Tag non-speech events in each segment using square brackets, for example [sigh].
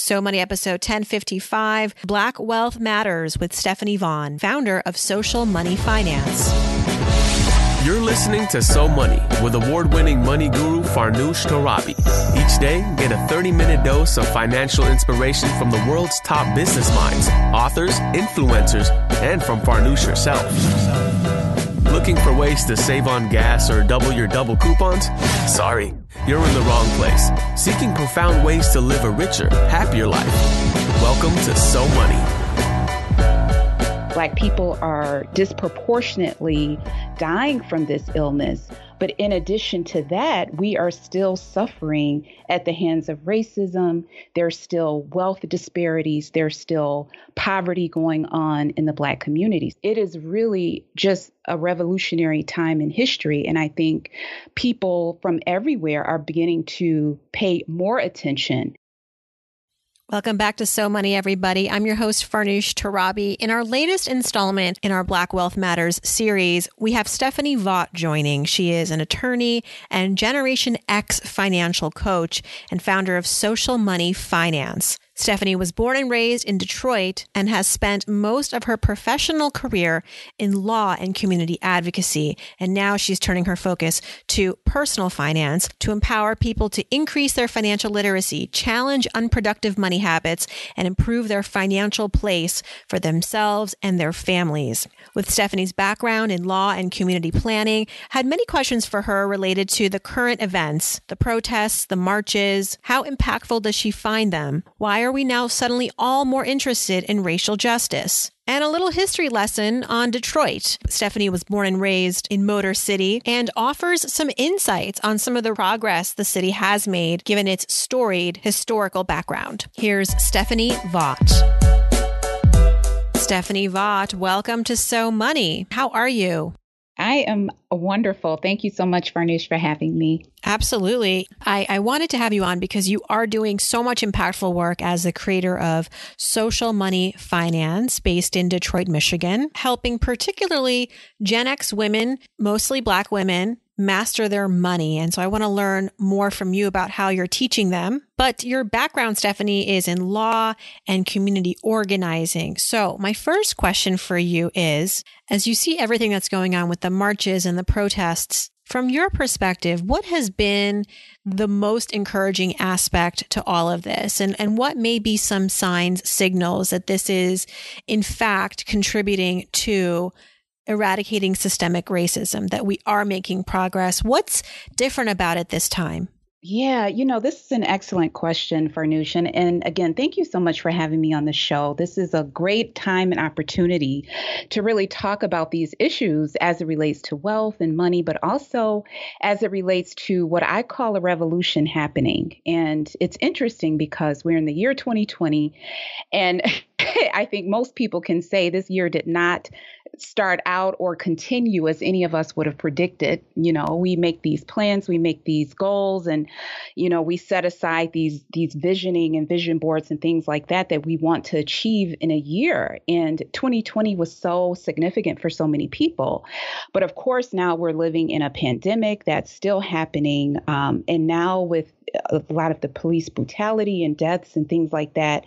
So Money episode 1055 Black Wealth Matters with Stephanie Vaughn, founder of Social Money Finance. You're listening to So Money with award winning money guru Farnoosh Torabi. Each day, get a 30 minute dose of financial inspiration from the world's top business minds, authors, influencers, and from Farnoosh herself. Looking for ways to save on gas or double your double coupons? Sorry, you're in the wrong place. Seeking profound ways to live a richer, happier life. Welcome to So Money. Black people are disproportionately dying from this illness. But in addition to that, we are still suffering at the hands of racism. There's still wealth disparities. There's still poverty going on in the Black communities. It is really just a revolutionary time in history. And I think people from everywhere are beginning to pay more attention Welcome back to So Money, everybody. I'm your host, Farnoosh Torabi. In our latest installment in our Black Wealth Matters series, we have Stephanie Vaught joining. She is an attorney and Generation X financial coach and founder of Social Money Finance. Stephanie was born and raised in Detroit and has spent most of her professional career in law and community advocacy. And now she's turning her focus to personal finance to empower people to increase their financial literacy, challenge unproductive money habits, and improve their financial place for themselves and their families. With Stephanie's background in law and community planning, had many questions for her related to the current events, the protests, the marches. How impactful does she find them? Why are we now suddenly all more interested in racial justice? And a little history lesson on Detroit. Stephanie was born and raised in Motor City and offers some insights on some of the progress the city has made given its storied historical background. Here's Stephanie Vaught. Stephanie Vaught, welcome to So Money. How are you? I am wonderful. Thank you so much, Farnoosh, for having me. Absolutely. I, I wanted to have you on because you are doing so much impactful work as the creator of Social Money Finance based in Detroit, Michigan, helping particularly Gen X women, mostly Black women, master their money. And so I want to learn more from you about how you're teaching them. But your background, Stephanie, is in law and community organizing. So my first question for you is, as you see everything that's going on with the marches and the protests, from your perspective, what has been the most encouraging aspect to all of this? And, and what may be some signs, signals that this is in fact contributing to eradicating systemic racism, that we are making progress. What's different about it this time? Yeah, you know, this is an excellent question, Farnoosh. And, and again, thank you so much for having me on the show. This is a great time and opportunity to really talk about these issues as it relates to wealth and money, but also as it relates to what I call a revolution happening. And it's interesting because we're in the year 2020, and [laughs] I think most people can say this year did not start out or continue as any of us would have predicted. You know, we make these plans, we make these goals, and you know, we set aside these these visioning and vision boards and things like that that we want to achieve in a year. And 2020 was so significant for so many people, but of course now we're living in a pandemic that's still happening, um, and now with a lot of the police brutality and deaths and things like that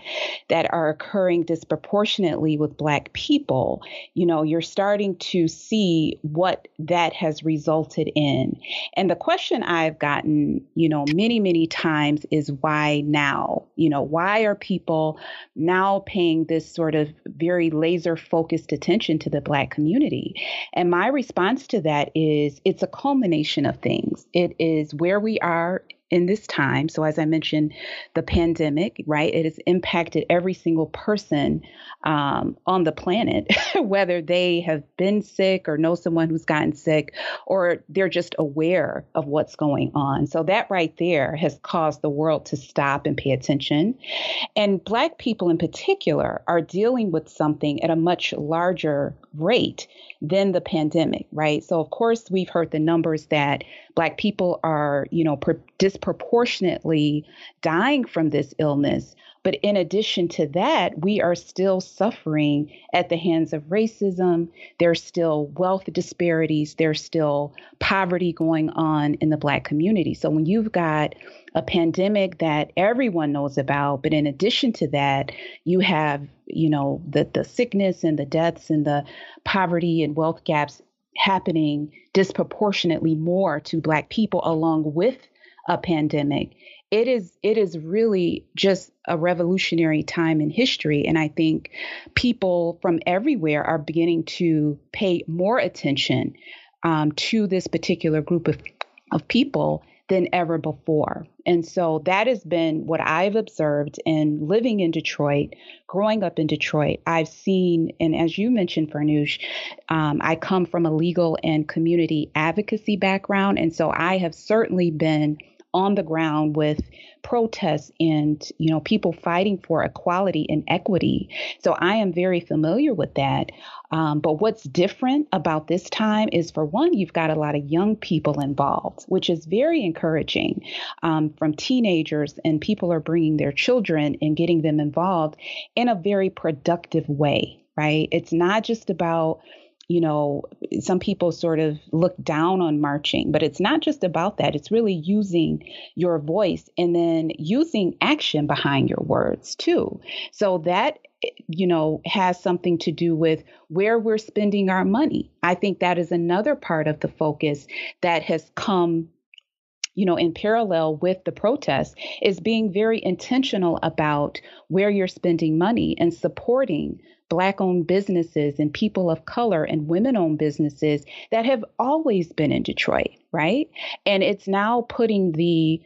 that are occurring disproportionately with black people you know you're starting to see what that has resulted in. And the question i've gotten you know many many times is why now? You know why are people now paying this sort of very laser focused attention to the black community? And my response to that is it's a culmination of things. It is where we are in this time. So, as I mentioned, the pandemic, right, it has impacted every single person um, on the planet, [laughs] whether they have been sick or know someone who's gotten sick, or they're just aware of what's going on. So, that right there has caused the world to stop and pay attention. And Black people in particular are dealing with something at a much larger rate than the pandemic, right? So, of course, we've heard the numbers that Black people are, you know, per- disproportionately dying from this illness. But in addition to that, we are still suffering at the hands of racism. There's still wealth disparities. There's still poverty going on in the Black community. So when you've got a pandemic that everyone knows about, but in addition to that, you have, you know, the, the sickness and the deaths and the poverty and wealth gaps happening disproportionately more to Black people along with a pandemic. It is it is really just a revolutionary time in history and i think people from everywhere are beginning to pay more attention um, to this particular group of, of people than ever before. And so that has been what i've observed in living in detroit growing up in detroit. I've seen and as you mentioned farnoosh um, i come from a legal and community advocacy background and so i have certainly been on the ground with protests and you know people fighting for equality and equity. So i am very familiar with that. Um, but what's different about this time is for one you've got a lot of young people involved which is very encouraging um, from teenagers and people are bringing their children and getting them involved in a very productive way right? It's not just about you know, some people sort of look down on marching, but it's not just about that. It's really using your voice and then using action behind your words too. So that, you know, has something to do with where we're spending our money. I think that is another part of the focus that has come you know, in parallel with the protests, is being very intentional about where you're spending money and supporting Black owned businesses and people of color and women owned businesses that have always been in Detroit, right? And it's now putting the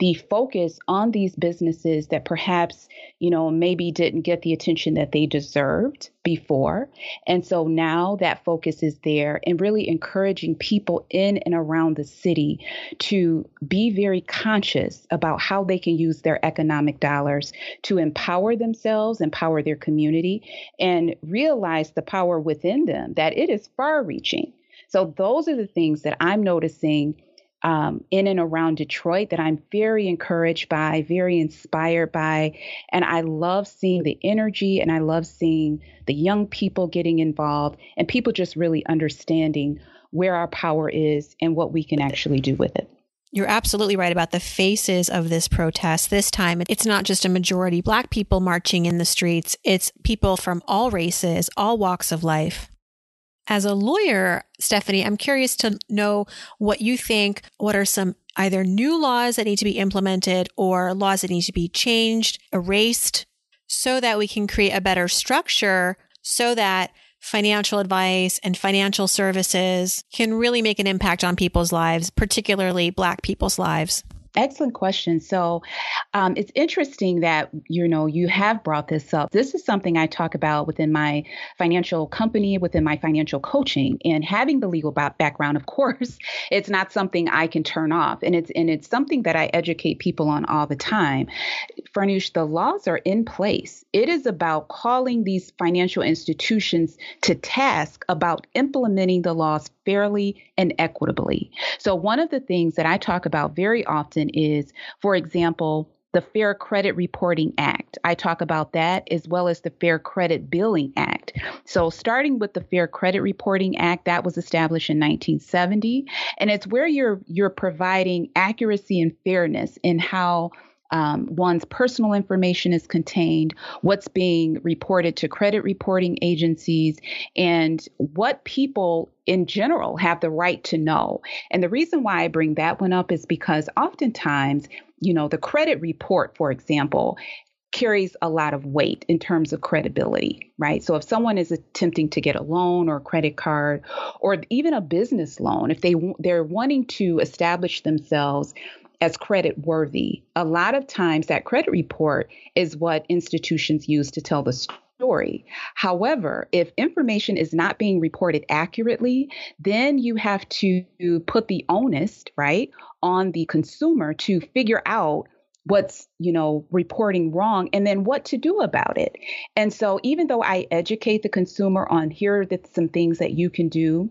the focus on these businesses that perhaps, you know, maybe didn't get the attention that they deserved before. And so now that focus is there and really encouraging people in and around the city to be very conscious about how they can use their economic dollars to empower themselves, empower their community, and realize the power within them that it is far reaching. So those are the things that I'm noticing um, in and around Detroit that I'm very encouraged by, very inspired by. And I love seeing the energy and I love seeing the young people getting involved and people just really understanding where our power is and what we can actually do with it. You're absolutely right about the faces of this protest. This time, it's not just a majority black people marching in the streets, it's people from all races, all walks of life. As a lawyer, Stephanie, I'm curious to know what you think. What are some either new laws that need to be implemented or laws that need to be changed, erased, so that we can create a better structure so that financial advice and financial services can really make an impact on people's lives, particularly Black people's lives? Excellent question. So um, it's interesting that you know you have brought this up. This is something I talk about within my financial company, within my financial coaching, and having the legal background. Of course, [laughs] it's not something I can turn off, and it's and it's something that I educate people on all the time. Farnoosh, the laws are in place. It is about calling these financial institutions to task about implementing the laws fairly and equitably. So one of the things that I talk about very often is, for example, the Fair Credit Reporting Act. I talk about that as well as the Fair Credit Billing Act. So, starting with the Fair Credit Reporting Act, that was established in 1970, and it's where you're you're providing accuracy and fairness in how um, one's personal information is contained, what's being reported to credit reporting agencies, and what people in general have the right to know. And the reason why I bring that one up is because oftentimes, you know, the credit report, for example, carries a lot of weight in terms of credibility, right? So if someone is attempting to get a loan or a credit card or even a business loan, if they they're wanting to establish themselves as credit worthy. A lot of times, that credit report is what institutions use to tell the story. However, if information is not being reported accurately, then you have to put the onus, right, on the consumer to figure out what's you know reporting wrong and then what to do about it and so even though i educate the consumer on here are the, some things that you can do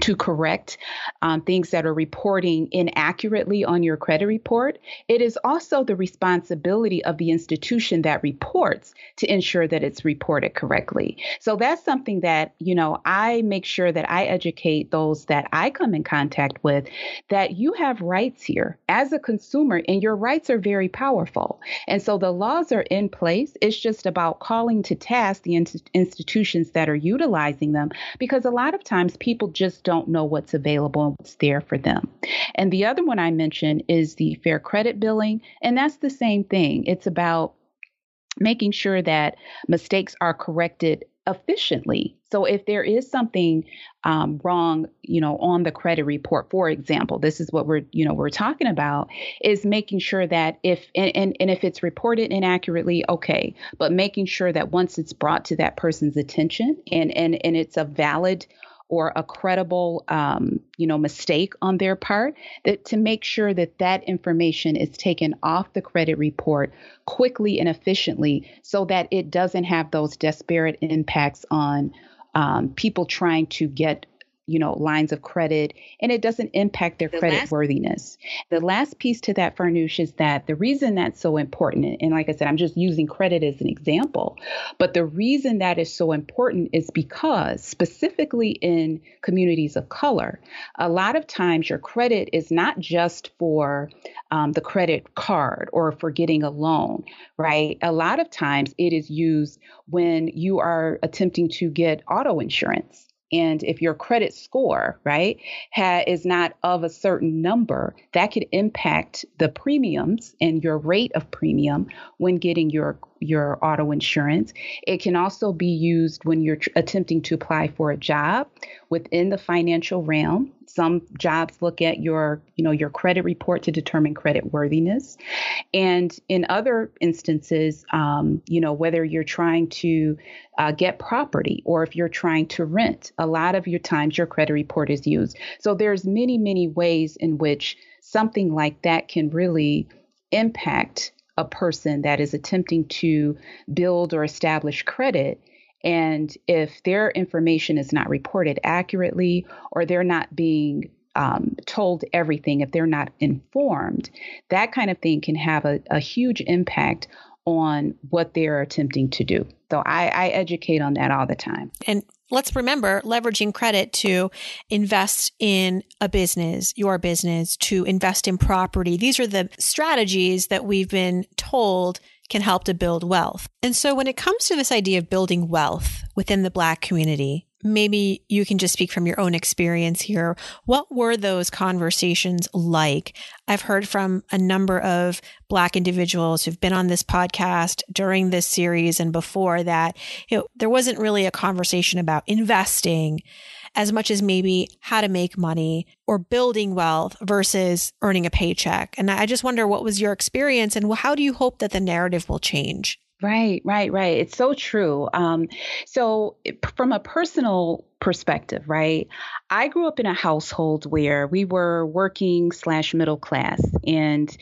to correct um, things that are reporting inaccurately on your credit report, it is also the responsibility of the institution that reports to ensure that it's reported correctly. So that's something that, you know, I make sure that I educate those that I come in contact with that you have rights here as a consumer and your rights are very powerful. And so the laws are in place. It's just about calling to task the in- institutions that are utilizing them because a lot of times people just don't know what's available and what's there for them. And the other one I mentioned is the fair credit billing. And that's the same thing. It's about making sure that mistakes are corrected efficiently. So if there is something um, wrong, you know, on the credit report, for example, this is what we're, you know, we're talking about is making sure that if and, and, and if it's reported inaccurately, okay, but making sure that once it's brought to that person's attention and and and it's a valid or a credible, um, you know, mistake on their part, that to make sure that that information is taken off the credit report quickly and efficiently, so that it doesn't have those disparate impacts on um, people trying to get you know, lines of credit, and it doesn't impact their the credit last- worthiness. The last piece to that, Farnoosh, is that the reason that's so important, and like I said, I'm just using credit as an example, but the reason that is so important is because specifically in communities of color, a lot of times your credit is not just for um, the credit card or for getting a loan, right? A lot of times it is used when you are attempting to get auto insurance and if your credit score, right, ha- is not of a certain number, that could impact the premiums and your rate of premium when getting your your auto insurance. It can also be used when you're tr- attempting to apply for a job within the financial realm. Some jobs look at your, you know, your credit report to determine credit worthiness. And in other instances, um, you know, whether you're trying to uh, get property or if you're trying to rent, a lot of your times your credit report is used. So there's many, many ways in which something like that can really impact a person that is attempting to build or establish credit. And if their information is not reported accurately or they're not being um, told everything, if they're not informed, that kind of thing can have a, a huge impact on what they're attempting to do. So I, I educate on that all the time. And let's remember leveraging credit to invest in a business, your business, to invest in property. These are the strategies that we've been told can help to build wealth. And so when it comes to this idea of building wealth within the Black community, maybe you can just speak from your own experience here. What were those conversations like? I've heard from a number of Black individuals who've been on this podcast during this series and before that you know, there wasn't really a conversation about investing as much as maybe how to make money or building wealth versus earning a paycheck. And I just wonder what was your experience and how do you hope that the narrative will change? Right, right, right. It's so true. Um, so, from a personal perspective, right? I grew up in a household where we were working slash middle class, and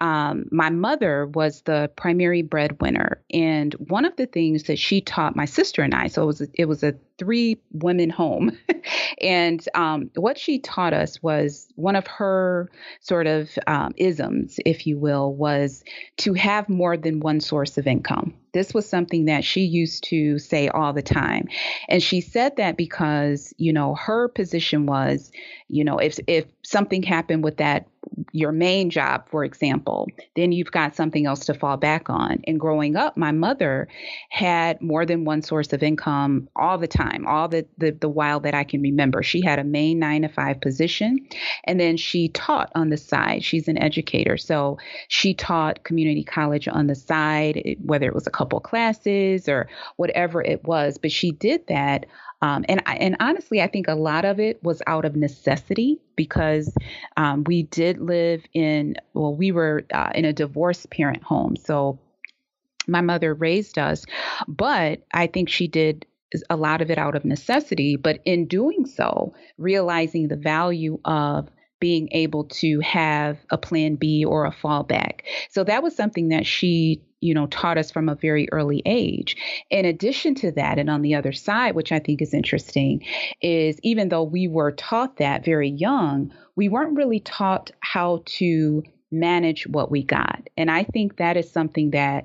um, my mother was the primary breadwinner. And one of the things that she taught my sister and I, so it was a, it was a three women home, [laughs] and um, what she taught us was one of her sort of um, isms, if you will, was to have more than one source of income. This was something that she used to say all the time. And she said that because, you know, her position was, you know, if if something happened with that your main job, for example, then you've got something else to fall back on. And growing up, my mother had more than one source of income all the time, all the, the, the while that I can remember. She had a main nine to five position, and then she taught on the side. She's an educator. So she taught community college on the side, whether it was a couple classes or whatever it was. But she did that um, and and honestly, I think a lot of it was out of necessity because um, we did live in well, we were uh, in a divorced parent home, so my mother raised us, but I think she did a lot of it out of necessity. But in doing so, realizing the value of being able to have a plan B or a fallback. So that was something that she you know taught us from a very early age in addition to that and on the other side which i think is interesting is even though we were taught that very young we weren't really taught how to manage what we got. And I think that is something that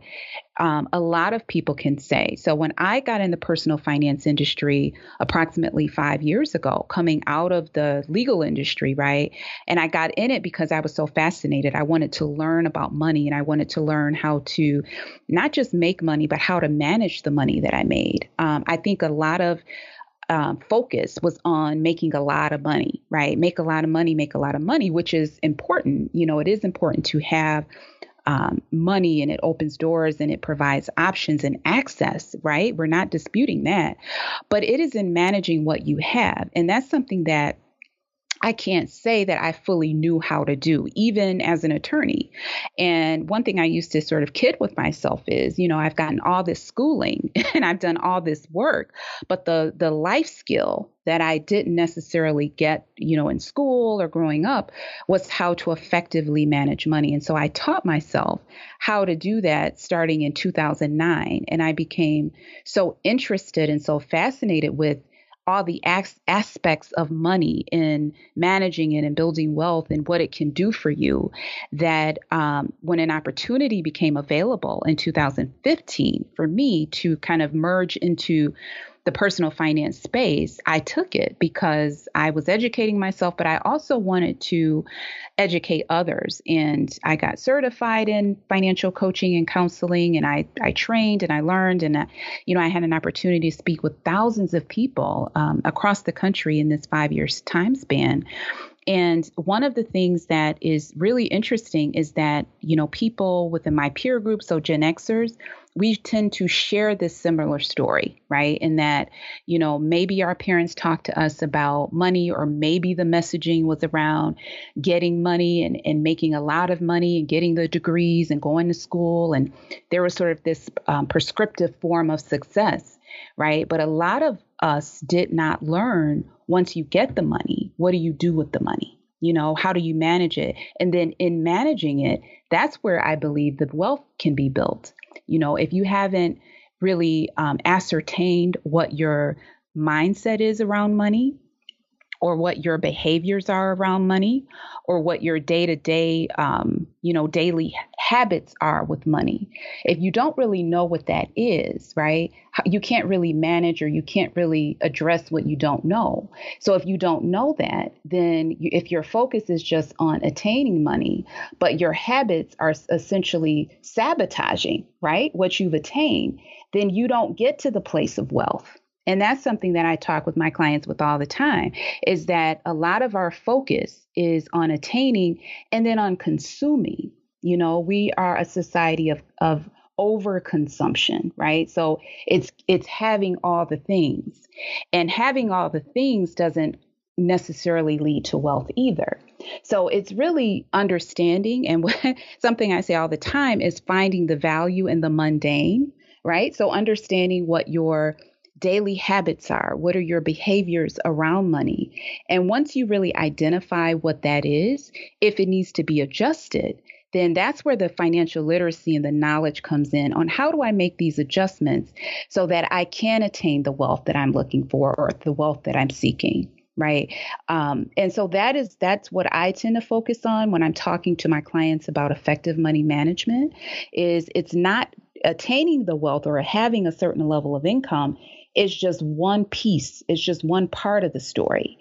um, a lot of people can say. So when I got in the personal finance industry approximately five years ago, coming out of the legal industry, right? And I got in it because I was so fascinated. I wanted to learn about money and I wanted to learn how to not just make money, but how to manage the money that I made. Um, I think a lot of um, focus was on making a lot of money, right? Make a lot of money, make a lot of money, which is important. You know, it is important to have um, money and it opens doors and it provides options and access, right? We're not disputing that. But it is in managing what you have. And that's something that I can't say that I fully knew how to do, even as an attorney. And one thing I used to sort of kid with myself is, you know, I've gotten all this schooling [laughs] and I've done all this work, but the the life skill that I didn't necessarily get, you know, in school or growing up was how to effectively manage money. And so I taught myself how to do that starting in 2009. And I became so interested and so fascinated with all the as- aspects of money in managing it and building wealth and what it can do for you that um, when an opportunity became available in 2015 for me to kind of merge into the personal finance space, I took it because I was educating myself, but I also wanted to educate others. And I got certified in financial coaching and counseling, and I, I trained and I learned. And, uh, you know, I had an opportunity to speak with thousands of people um, across the country in this five years time span. And one of the things that is really interesting is that, you know, people within my peer group, so Gen Xers, we tend to share this similar story, right? In that, you know, maybe our parents talked to us about money, or maybe the messaging was around getting money and, and making a lot of money and getting the degrees and going to school. And there was sort of this um, prescriptive form of success, right? But a lot of us did not learn once you get the money, what do you do with the money? You know, how do you manage it? And then in managing it, that's where I believe the wealth can be built you know, if you haven't really um, ascertained what your mindset is around money, or what your behaviors are around money or what your day-to-day um, you know daily habits are with money. If you don't really know what that is right you can't really manage or you can't really address what you don't know. So if you don't know that then you, if your focus is just on attaining money but your habits are essentially sabotaging right what you've attained then you don't get to the place of wealth and that's something that I talk with my clients with all the time is that a lot of our focus is on attaining and then on consuming. You know, we are a society of, of overconsumption, right? So it's it's having all the things. And having all the things doesn't necessarily lead to wealth either. So it's really understanding and [laughs] something I say all the time is finding the value in the mundane, right? So understanding what your daily habits are. What are your behaviors around money? And once you really identify what that is, if it needs to be adjusted, then that's where the financial literacy and the knowledge comes in on how do I make these adjustments so that I can attain the wealth that I'm looking for or the wealth that I'm seeking right um, and so that is that's what i tend to focus on when i'm talking to my clients about effective money management is it's not attaining the wealth or having a certain level of income is just one piece, it's just one part of the story.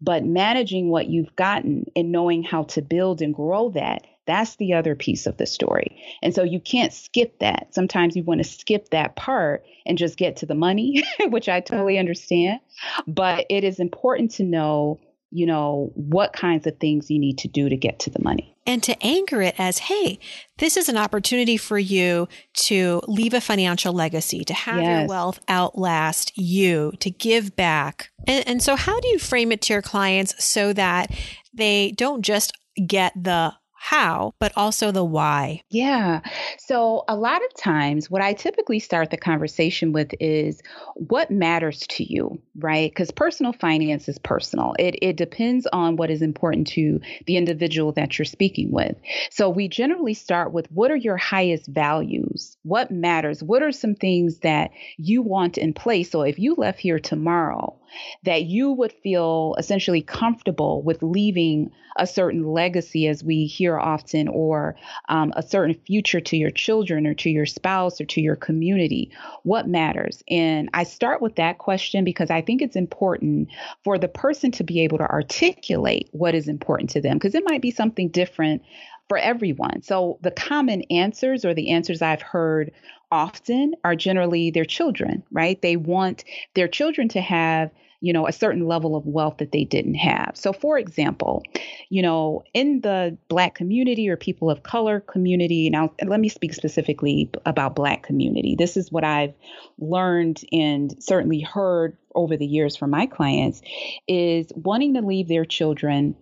But managing what you've gotten and knowing how to build and grow that, that's the other piece of the story. And so you can't skip that. Sometimes you want to skip that part and just get to the money, [laughs] which I totally uh-huh. understand. But it is important to know you know, what kinds of things you need to do to get to the money. And to anchor it as, hey, this is an opportunity for you to leave a financial legacy, to have yes. your wealth outlast you, to give back. And, and so, how do you frame it to your clients so that they don't just get the how, but also the why. Yeah. So, a lot of times, what I typically start the conversation with is what matters to you, right? Because personal finance is personal. It, it depends on what is important to the individual that you're speaking with. So, we generally start with what are your highest values? What matters? What are some things that you want in place? So, if you left here tomorrow, that you would feel essentially comfortable with leaving a certain legacy, as we hear often, or um, a certain future to your children or to your spouse or to your community. What matters? And I start with that question because I think it's important for the person to be able to articulate what is important to them because it might be something different for everyone. So the common answers or the answers I've heard often are generally their children, right? They want their children to have you know, a certain level of wealth that they didn't have. So, for example, you know, in the Black community or people of color community, now let me speak specifically about Black community. This is what I've learned and certainly heard over the years from my clients is wanting to leave their children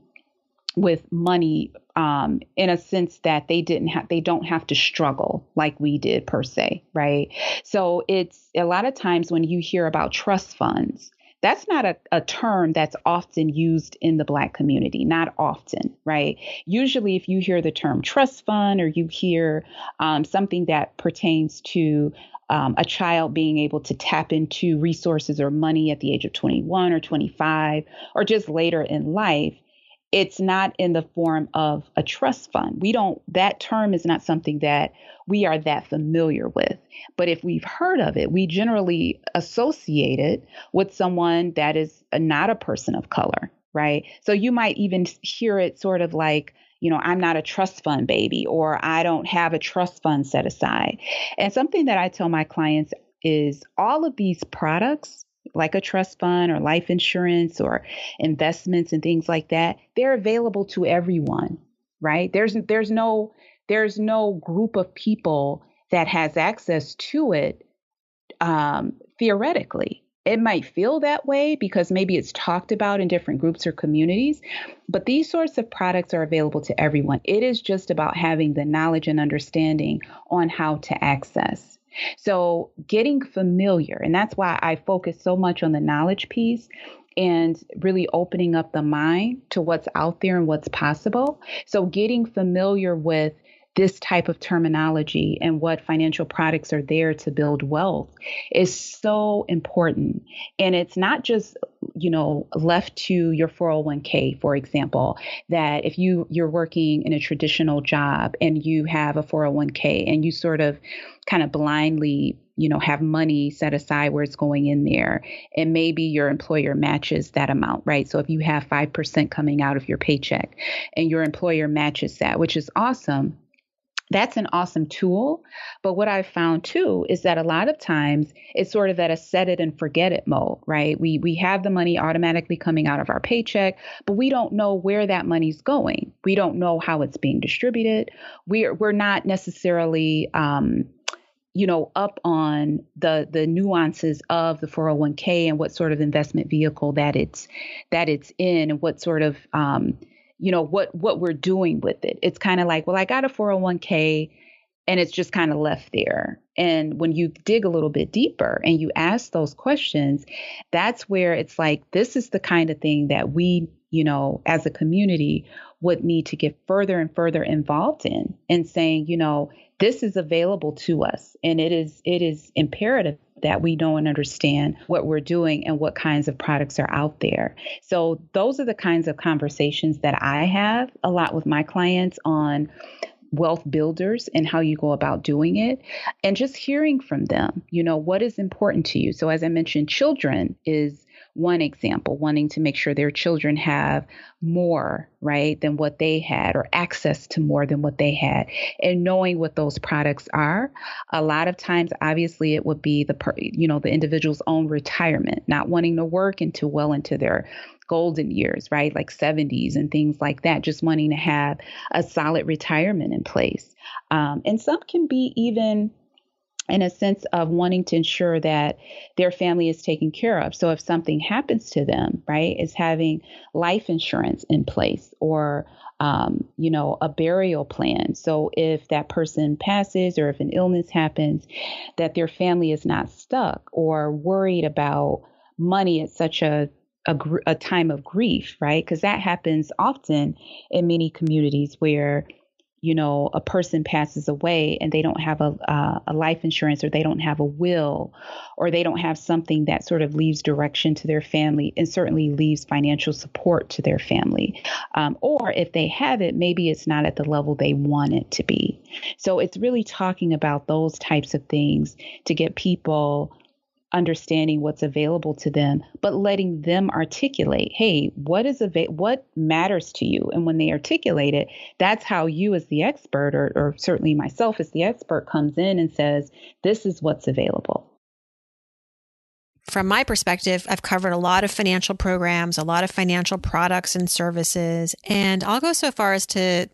with money um, in a sense that they didn't have they don't have to struggle like we did per se right so it's a lot of times when you hear about trust funds that's not a, a term that's often used in the Black community, not often, right? Usually, if you hear the term trust fund or you hear um, something that pertains to um, a child being able to tap into resources or money at the age of 21 or 25 or just later in life, it's not in the form of a trust fund. We don't, that term is not something that we are that familiar with. But if we've heard of it, we generally associate it with someone that is not a person of color, right? So you might even hear it sort of like, you know, I'm not a trust fund baby, or I don't have a trust fund set aside. And something that I tell my clients is all of these products like a trust fund or life insurance or investments and things like that, they're available to everyone, right? There's there's no there's no group of people that has access to it um, theoretically. It might feel that way because maybe it's talked about in different groups or communities, but these sorts of products are available to everyone. It is just about having the knowledge and understanding on how to access. So, getting familiar, and that's why I focus so much on the knowledge piece and really opening up the mind to what's out there and what's possible. So, getting familiar with this type of terminology and what financial products are there to build wealth is so important. And it's not just, you know, left to your 401k, for example, that if you you're working in a traditional job and you have a 401k and you sort of kind of blindly you know have money set aside where it's going in there and maybe your employer matches that amount right so if you have 5% coming out of your paycheck and your employer matches that which is awesome that's an awesome tool. But what I've found too is that a lot of times it's sort of at a set it and forget it mode, right? We we have the money automatically coming out of our paycheck, but we don't know where that money's going. We don't know how it's being distributed. We're we're not necessarily um, you know up on the the nuances of the 401k and what sort of investment vehicle that it's that it's in and what sort of um, you know what what we're doing with it. It's kind of like well i got a 401k and it's just kind of left there. And when you dig a little bit deeper and you ask those questions that's where it's like this is the kind of thing that we you know as a community would need to get further and further involved in and saying you know this is available to us and it is it is imperative that we know and understand what we're doing and what kinds of products are out there. So those are the kinds of conversations that I have a lot with my clients on wealth builders and how you go about doing it and just hearing from them you know what is important to you so as i mentioned children is one example, wanting to make sure their children have more, right, than what they had or access to more than what they had. And knowing what those products are, a lot of times, obviously, it would be the, you know, the individual's own retirement, not wanting to work into well into their golden years, right? Like 70s and things like that, just wanting to have a solid retirement in place. Um, and some can be even in a sense of wanting to ensure that their family is taken care of. So if something happens to them, right, is having life insurance in place or um, you know, a burial plan. So if that person passes or if an illness happens, that their family is not stuck or worried about money at such a a, a time of grief, right? Because that happens often in many communities where you know, a person passes away and they don't have a, uh, a life insurance or they don't have a will or they don't have something that sort of leaves direction to their family and certainly leaves financial support to their family. Um, or if they have it, maybe it's not at the level they want it to be. So it's really talking about those types of things to get people understanding what's available to them, but letting them articulate, hey, what is ava- what matters to you? And when they articulate it, that's how you as the expert, or, or certainly myself as the expert, comes in and says, this is what's available. From my perspective, I've covered a lot of financial programs, a lot of financial products and services. And I'll go so far as to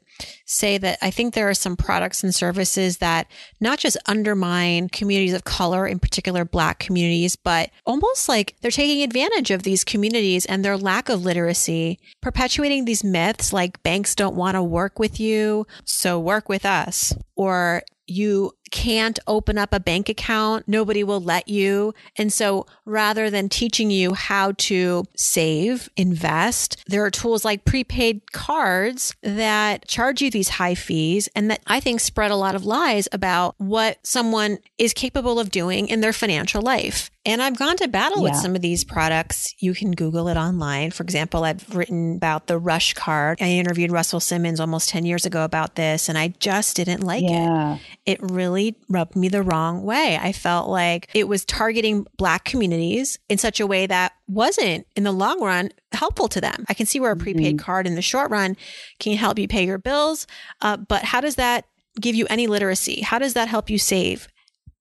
say that I think there are some products and services that not just undermine communities of color, in particular Black communities, but almost like they're taking advantage of these communities and their lack of literacy, perpetuating these myths like banks don't want to work with you, so work with us, or you can't open up a bank account. Nobody will let you. And so rather than teaching you how to save, invest, there are tools like prepaid cards that charge you these high fees and that I think spread a lot of lies about what someone is capable of doing in their financial life. And I've gone to battle yeah. with some of these products. You can Google it online. For example, I've written about the RushCard. I interviewed Russell Simmons almost 10 years ago about this, and I just didn't like yeah. it. It really rubbed me the wrong way. I felt like it was targeting Black communities in such a way that wasn't, in the long run, helpful to them. I can see where a prepaid mm-hmm. card in the short run can help you pay your bills, uh, but how does that give you any literacy? How does that help you save?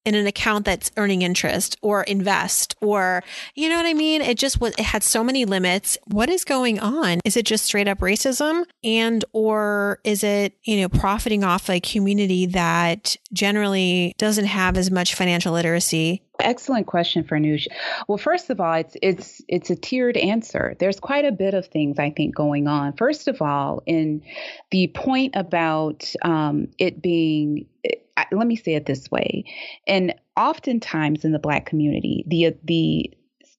In an account that's earning interest or invest or you know what I mean? It just was it had so many limits. What is going on? Is it just straight up racism and or is it, you know, profiting off a community that generally doesn't have as much financial literacy Excellent question, for Farnoosh. Well, first of all, it's it's it's a tiered answer. There's quite a bit of things I think going on. First of all, in the point about um, it being, let me say it this way, and oftentimes in the Black community, the the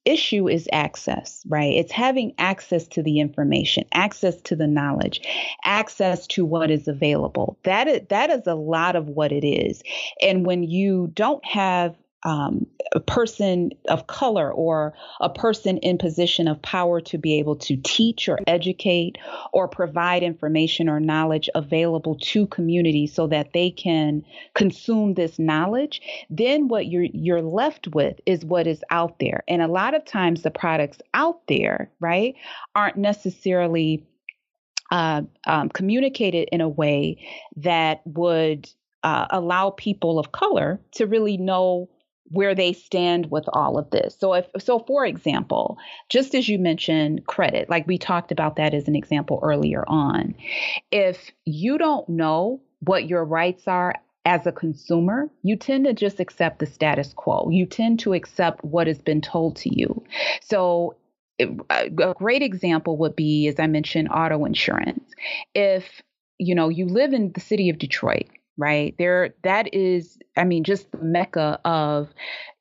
issue is access, right? It's having access to the information, access to the knowledge, access to what is available. That is, that is a lot of what it is. And when you don't have um, a person of color or a person in position of power to be able to teach or educate or provide information or knowledge available to communities so that they can consume this knowledge then what you're you're left with is what is out there. And a lot of times the products out there right aren't necessarily uh, um, communicated in a way that would uh, allow people of color to really know where they stand with all of this. So if so for example, just as you mentioned credit, like we talked about that as an example earlier on. If you don't know what your rights are as a consumer, you tend to just accept the status quo. You tend to accept what has been told to you. So a great example would be as I mentioned auto insurance. If you know you live in the city of Detroit right? There, that is, I mean, just the mecca of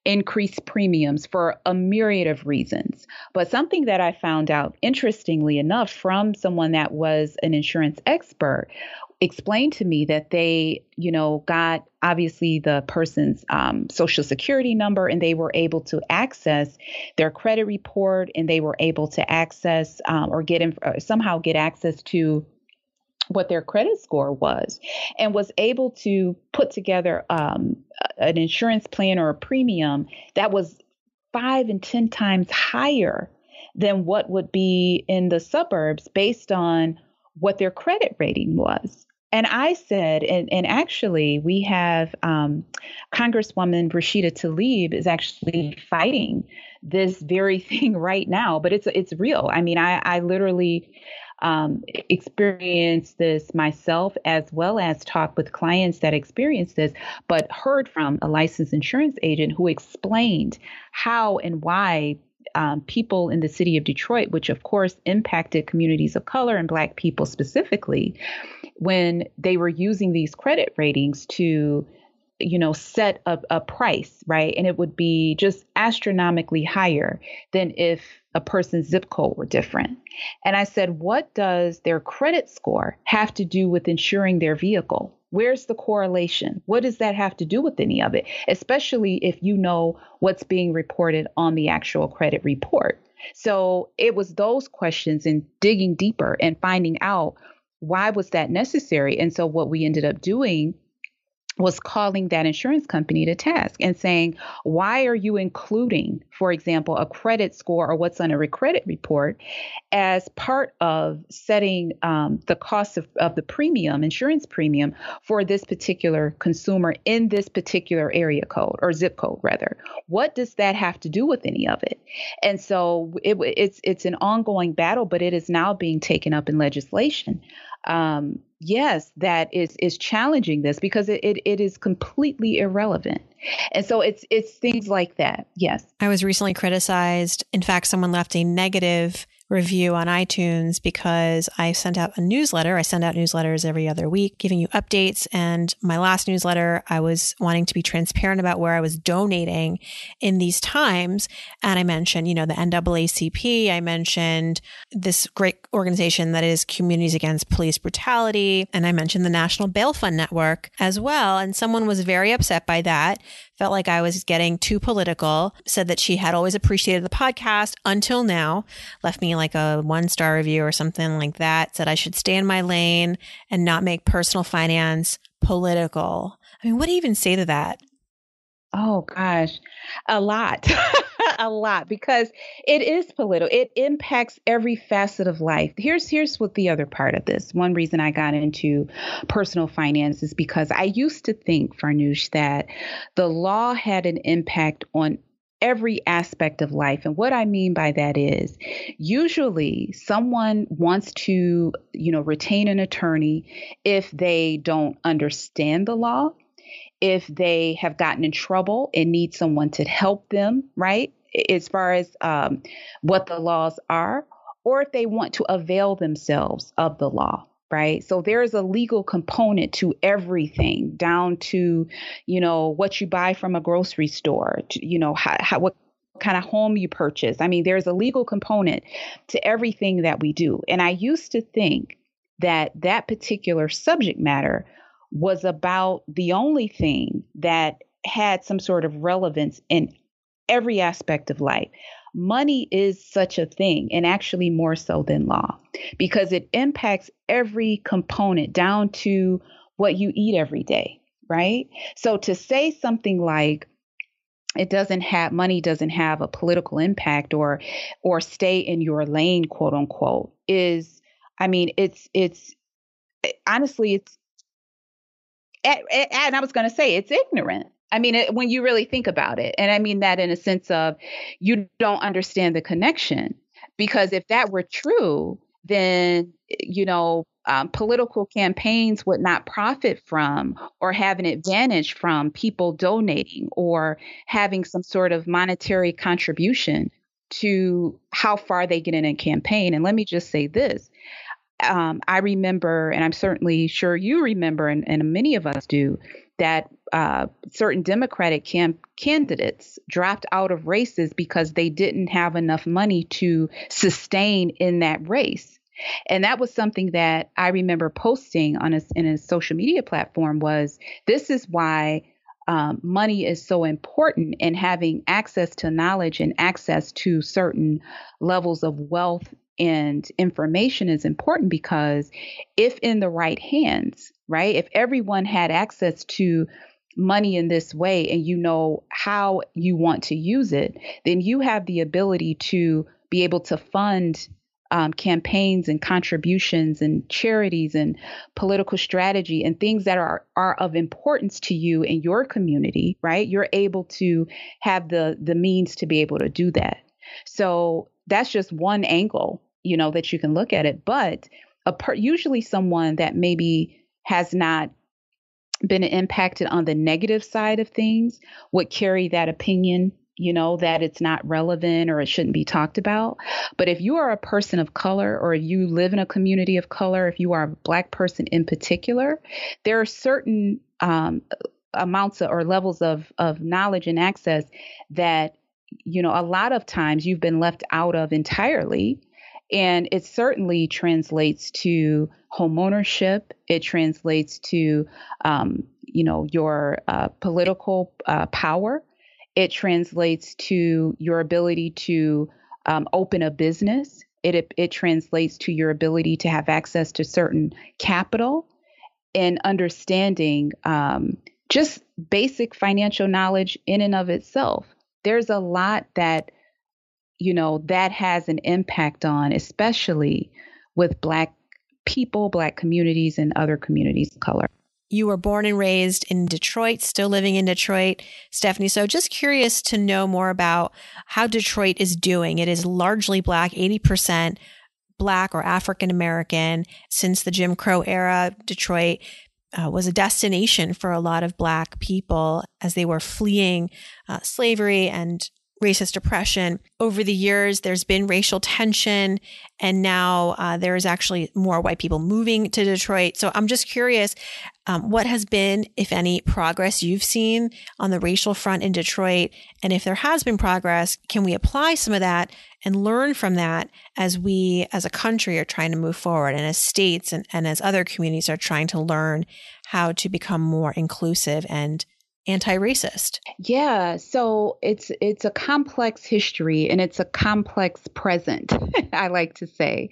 increased premiums for a myriad of reasons. But something that I found out, interestingly enough, from someone that was an insurance expert, explained to me that they, you know, got obviously the person's um, social security number and they were able to access their credit report and they were able to access um, or get uh, somehow get access to what their credit score was and was able to put together um, an insurance plan or a premium that was five and 10 times higher than what would be in the suburbs based on what their credit rating was. And I said, and, and actually, we have um, Congresswoman Rashida Tlaib is actually fighting this very [laughs] thing right now, but it's it's real. I mean, I, I literally um, experienced this myself as well as talked with clients that experienced this, but heard from a licensed insurance agent who explained how and why um, people in the city of Detroit, which of course impacted communities of color and Black people specifically, when they were using these credit ratings to you know, set a, a price, right? And it would be just astronomically higher than if a person's zip code were different. And I said, what does their credit score have to do with insuring their vehicle? Where's the correlation? What does that have to do with any of it? Especially if you know what's being reported on the actual credit report. So it was those questions and digging deeper and finding out why was that necessary. And so what we ended up doing was calling that insurance company to task and saying, why are you including, for example, a credit score or what's on a credit report as part of setting um, the cost of, of the premium, insurance premium for this particular consumer in this particular area code or zip code, rather? What does that have to do with any of it? And so it, it's it's an ongoing battle, but it is now being taken up in legislation um, yes, that is is challenging this because it, it, it is completely irrelevant. And so it's it's things like that. Yes. I was recently criticized. In fact, someone left a negative review on iTunes because I sent out a newsletter. I send out newsletters every other week giving you updates. And my last newsletter, I was wanting to be transparent about where I was donating in these times. And I mentioned, you know, the NAACP. I mentioned this great organization that is Communities Against Police Brutality. And I mentioned the National Bail Fund Network as well. And someone was very upset by that felt like I was getting too political, said that she had always appreciated the podcast until now, left me like a one star review or something like that, said I should stay in my lane and not make personal finance political. I mean, what do you even say to that? Oh gosh, a lot, [laughs] a lot, because it is political. It impacts every facet of life. Here's here's what the other part of this. One reason I got into personal finance is because I used to think, Farnoosh, that the law had an impact on every aspect of life. And what I mean by that is usually someone wants to, you know, retain an attorney if they don't understand the law if they have gotten in trouble and need someone to help them, right? As far as um, what the laws are, or if they want to avail themselves of the law right? So there's a legal component to everything down to you know what you buy from a grocery store to, you know how, how what kind of home you purchase. I mean there's a legal component to everything that we do. And i used to think that that particular subject matter was about the only thing that had some sort of relevance in every aspect of life. Money is such a thing, and actually more so than law, because it impacts every component down to what you eat every day, right? So to say something like, it doesn't have money doesn't have a political impact or or stay in your lane quote unquote is i mean it's it's eh, honestly it's eh, eh, and I was going to say it's ignorant. I mean, it, when you really think about it, and I mean that in a sense of you don't understand the connection. Because if that were true, then, you know, um, political campaigns would not profit from or have an advantage from people donating or having some sort of monetary contribution to how far they get in a campaign. And let me just say this um, I remember, and I'm certainly sure you remember, and, and many of us do, that uh, certain Democratic candidates dropped out of races because they didn't have enough money to sustain in that race. And that was something that I remember posting on a, in a social media platform was this is why um, money is so important and having access to knowledge and access to certain levels of wealth and information is important because if in the right hands, right, if everyone had access to money in this way and you know how you want to use it, then you have the ability to be able to fund um, campaigns and contributions and charities and political strategy and things that are are of importance to you in your community, right? You're able to have the the means to be able to do that. So that's just one angle, you know, that you can look at it. But a per- usually someone that maybe has not been impacted on the negative side of things would carry that opinion you know, that it's not relevant or it shouldn't be talked about. But if you are a person of color or you live in a community of color, if you are a Black person in particular, there are certain um, amounts of, or levels of, of knowledge and access that, you know, a lot of times you've been left out of entirely. And it certainly translates to homeownership. It translates to, um, you know, your uh, political uh, power. It translates to your ability to um, open a business. It, it, it translates to your ability to have access to certain capital and understanding um, just basic financial knowledge in and of itself. There's a lot that you know that has an impact on, especially with Black people, Black communities, and other communities of color. You were born and raised in Detroit, still living in Detroit, Stephanie. So just curious to know more about how Detroit is doing. It is largely black, 80% black or African American. Since the Jim Crow era, Detroit uh, was a destination for a lot of black people as they were fleeing uh, slavery and racist oppression. Over the years, there's been racial tension, and now uh, there is actually more white people moving to Detroit. So I'm just curious um, what has been, if any, progress you've seen on the racial front in Detroit? And if there has been progress, can we apply some of that and learn from that as we as a country are trying to move forward and as states and, and as other communities are trying to learn how to become more inclusive and anti-racist? Yeah, so it's it's a complex history and it's a complex present, [laughs] I like to say.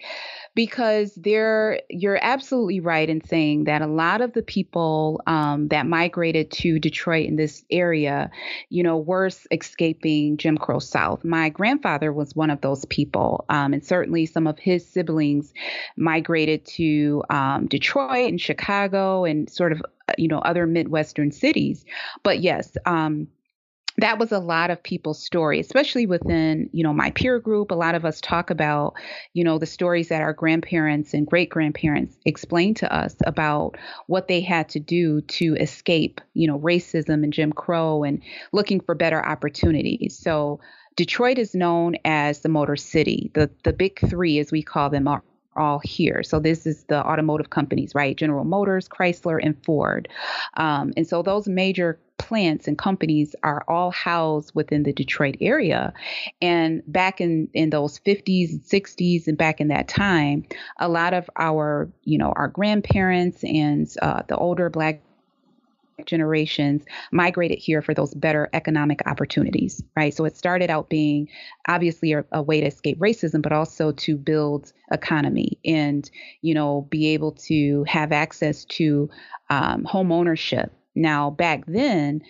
Because there you're absolutely right in saying that a lot of the people um, that migrated to Detroit in this area, you know, were escaping Jim Crow South. My grandfather was one of those people, um, and certainly some of his siblings migrated to um, Detroit and Chicago and sort of you know other midwestern cities. But yes um, that was a lot of people's story especially within you know my peer group. A lot of us talk about you know the stories that our grandparents and great grandparents explained to us about what they had to do to escape you know racism and jim crow and looking for better opportunities. So Detroit is known as the Motor City. The the big three, as we call them, are all here. So this is the automotive companies, right? General Motors, Chrysler, and Ford. Um, and so those major plants and companies are all housed within the Detroit area. And back in, in those 50s and 60s and back in that time, a lot of our, you know, our grandparents and uh, the older black generations migrated here for those better economic opportunities, right? So it started out being obviously a, a, way to escape racism, but also to build economy and, you know, be able to have access to um, home ownership. Now, back then,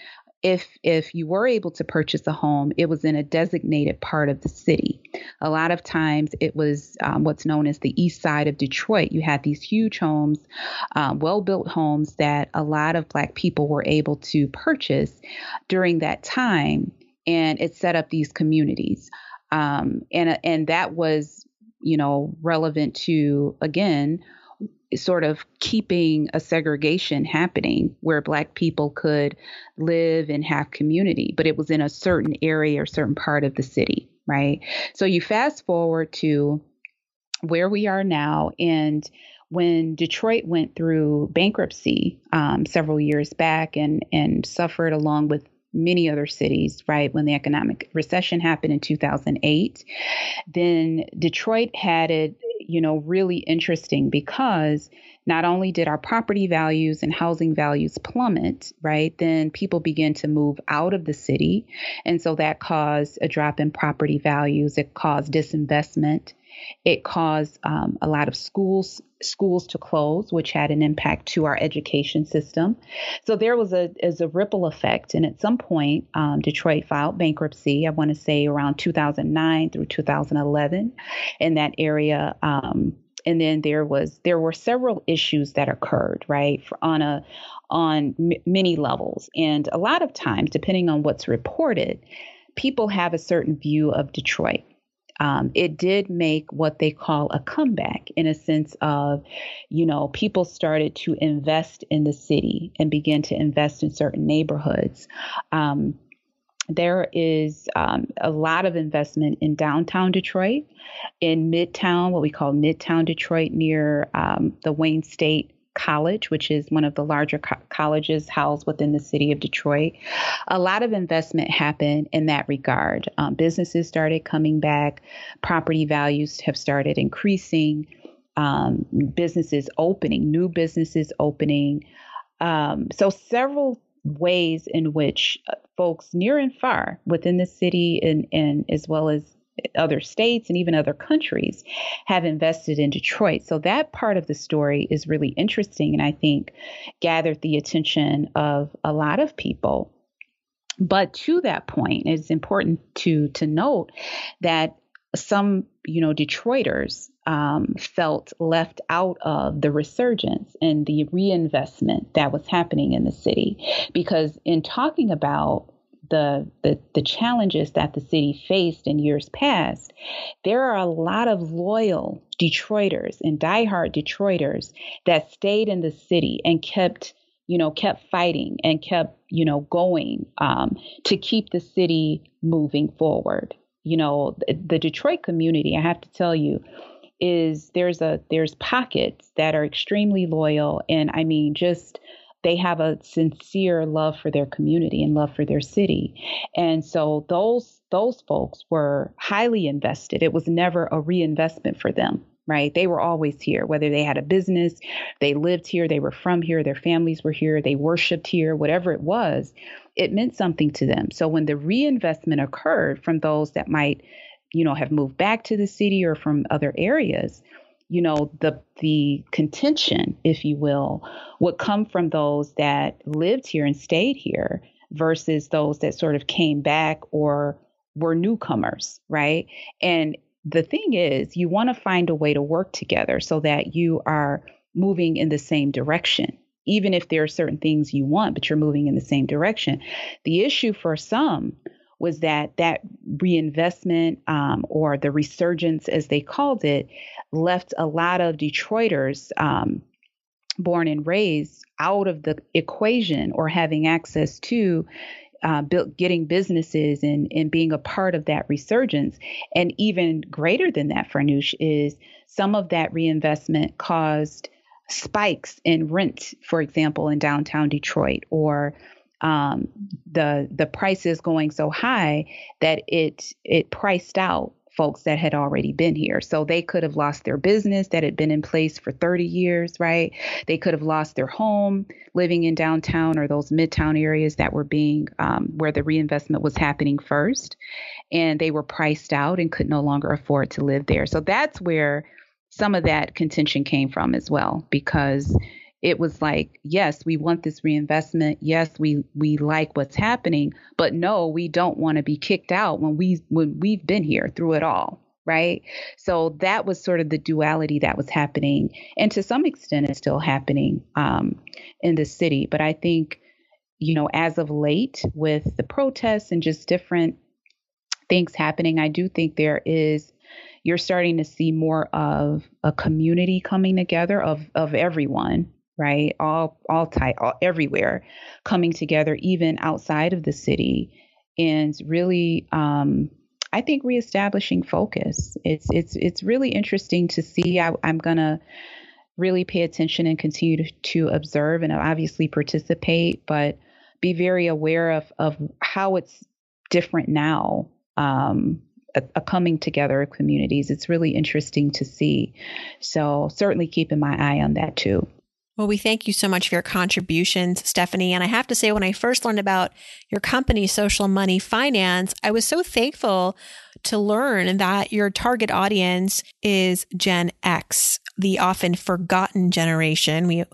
if if you were able to purchase a home, it was in a designated part of the city. A lot of times, it was um, what's known as the east side of Detroit. You had these huge homes, um, well-built homes that a lot of Black people were able to purchase during that time, and it set up these communities. Um, and and that was, you know, relevant to again sort of keeping a segregation happening where black people could live and have community but it was in a certain area or certain part of the city right? So you fast forward to where we are now and when Detroit went through bankruptcy um, several years back and and suffered along with many other cities, right, when the economic recession happened in 2008, then Detroit had it you know, really interesting because not only did our property values and housing values plummet, right, then people began to move out of the city. And so that caused a drop in property values, it caused disinvestment. It caused um, a lot of schools schools to close, which had an impact to our education system. So there was a as a ripple effect, and at some point, um, Detroit filed bankruptcy. I want to say around 2009 through 2011, in that area. Um, and then there was there were several issues that occurred right on a on m- many levels and a lot of times depending on what's reported people have a certain view of detroit um, it did make what they call a comeback in a sense of, you know, people started to invest in the city and begin to invest in certain neighborhoods. Um, there is um, a lot of investment in downtown Detroit, in Midtown, what we call Midtown Detroit, near um, the Wayne State College, which is one of the larger co- colleges housed within the city of Detroit. A lot of investment happened in that regard. Um, businesses started coming back, property values have started increasing, um, businesses opening, new businesses opening. Um, so, several ways in which uh, folks near and far within the city and, and as well as other states and even other countries have invested in Detroit. So that part of the story is really interesting and I think gathered the attention of a lot of people. But to that point, it's important to to note that some, you know, Detroiters um, felt left out of the resurgence and the reinvestment that was happening in the city. Because in talking about the, the, the challenges that the city faced in years past, there are a lot of loyal Detroiters and diehard Detroiters that stayed in the city and kept you know, kept fighting and kept, you know, going um, to keep the city moving forward. You know, the, the Detroit community, I have to tell you, is there's a there's pockets that are extremely loyal and I mean just they have a sincere love for their community and love for their city. And so those those folks were highly invested. It was never a reinvestment for them, right? They were always here, whether they had a business, they lived here, they were from here, their families were here, they worshiped here, whatever it was, it meant something to them. So when the reinvestment occurred from those that might you know, have moved back to the city or from other areas, you know, the the contention, if you will, would come from those that lived here and stayed here versus those that sort of came back or were newcomers, right? And the thing is, you want to find a way to work together so that you are moving in the same direction. Even if there are certain things you want, but you're moving in the same direction. The issue for some was that that reinvestment um, or the resurgence, as they called it, left a lot of Detroiters um, born and raised out of the equation or having access to uh, built, getting businesses and, and being a part of that resurgence. And even greater than that, Farnoosh, is some of that reinvestment caused spikes in rent, for example, in downtown Detroit, or um, the the prices going so high that it it priced out folks that had already been here. So they could have lost their business that had been in place for 30 years, right? They could have lost their home living in downtown or those midtown areas that were being um, where the reinvestment was happening first. And they were priced out and could no longer afford to live there. So that's where some of that contention came from as well, because it was like, yes, we want this reinvestment. Yes, we we like what's happening, but no, we don't want to be kicked out when we when we've been here through it all, right? So that was sort of the duality that was happening, and to some extent, it's still happening um, in the city. But I think, you know, as of late, with the protests and just different things happening, I do think there is you're starting to see more of a community coming together of of everyone right? All all type, all, everywhere, coming together, even outside of the city, and really, um, I think reestablishing focus. It's it's it's really interesting to see. I, I'm gonna really pay attention and continue to, to observe and obviously participate, but be very aware of of how it's different now. Um, a, a, coming together of communities. It's really interesting to see. So certainly keeping my eye on that too. Well, we thank you so much for your contributions, Stephanie. And I have to say, when I first learned about your company, Social Money Finance, I was so thankful to learn that your target audience is Gen X, the often forgotten generation. We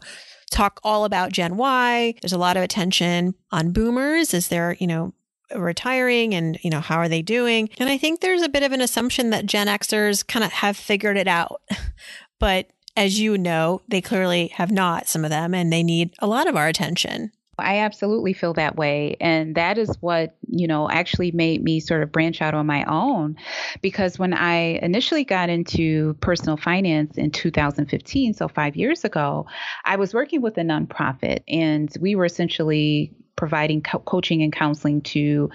talk all about Gen Y. There's a lot of attention on boomers as they're, you know, retiring and you know how are they doing and i think there's a bit of an assumption that gen xers kind of have figured it out [laughs] but as you know, they clearly have not, some of them, and they need a lot of our attention. I absolutely feel that way. And that is what, you know, actually made me sort of branch out on my own. Because when I initially got into personal finance in 2015, so five years ago, I was working with a nonprofit and we were essentially providing co- coaching and counseling to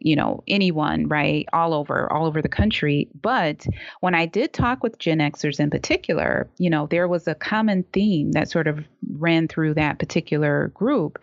you know, anyone, right, all over, all over the country. But when I did talk with Gen Xers in particular, you know, there was a common theme that sort of ran through that particular group.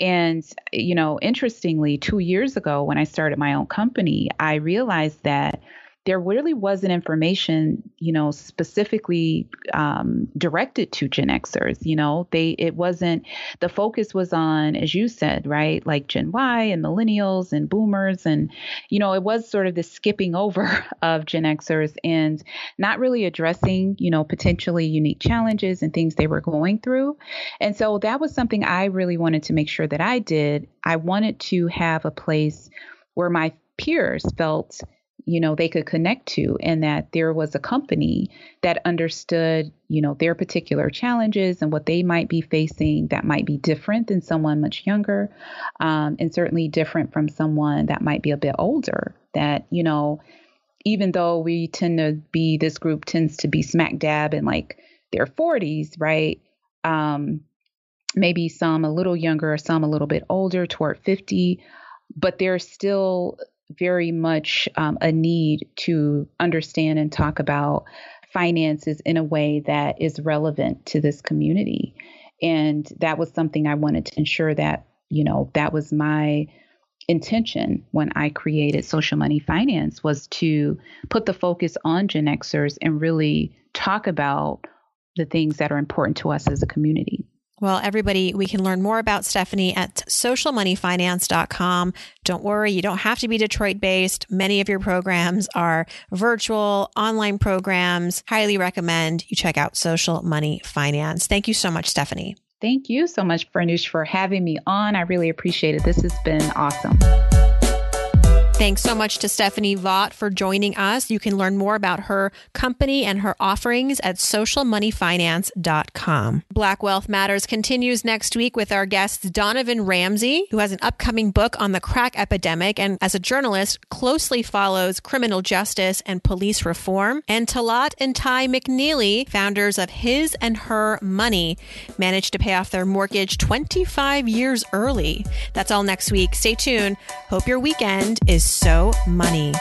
And, you know, interestingly, two years ago when I started my own company, I realized that there really wasn't information, you know, specifically um, directed to Gen Xers. You know, they it wasn't the focus was on, as you said, right, like Gen Y and Millennials and Boomers, and you know, it was sort of the skipping over [laughs] of Gen Xers and not really addressing, you know, potentially unique challenges and things they were going through. And so that was something I really wanted to make sure that I did. I wanted to have a place where my peers felt you know they could connect to and that there was a company that understood you know their particular challenges and what they might be facing that might be different than someone much younger um, and certainly different from someone that might be a bit older that you know even though we tend to be this group tends to be smack dab in like their 40s right um, maybe some a little younger some a little bit older toward 50 but there's still very much um, a need to understand and talk about finances in a way that is relevant to this community. And that was something I wanted to ensure that, you know, that was my intention when I created Social Money Finance was to put the focus on Gen Xers and really talk about the things that are important to us as a community. Well, everybody, we can learn more about Stephanie at socialmoneyfinance.com. Don't worry, you don't have to be Detroit based. Many of your programs are virtual, online programs. Highly recommend you check out Social Money Finance. Thank you so much, Stephanie. Thank you so much, Farnoosh, for having me on. I really appreciate it. This has been awesome. Thanks so much to Stephanie Vaught for joining us. You can learn more about her company and her offerings at socialmoneyfinance.com. Black Wealth Matters continues next week with our guest Donovan Ramsey, who has an upcoming book on the crack epidemic and as a journalist closely follows criminal justice and police reform. And Talaat and Tai McNeely, founders of His and Her Money, managed to pay off their mortgage 25 years early. That's all next week. Stay tuned. Hope your weekend is so money.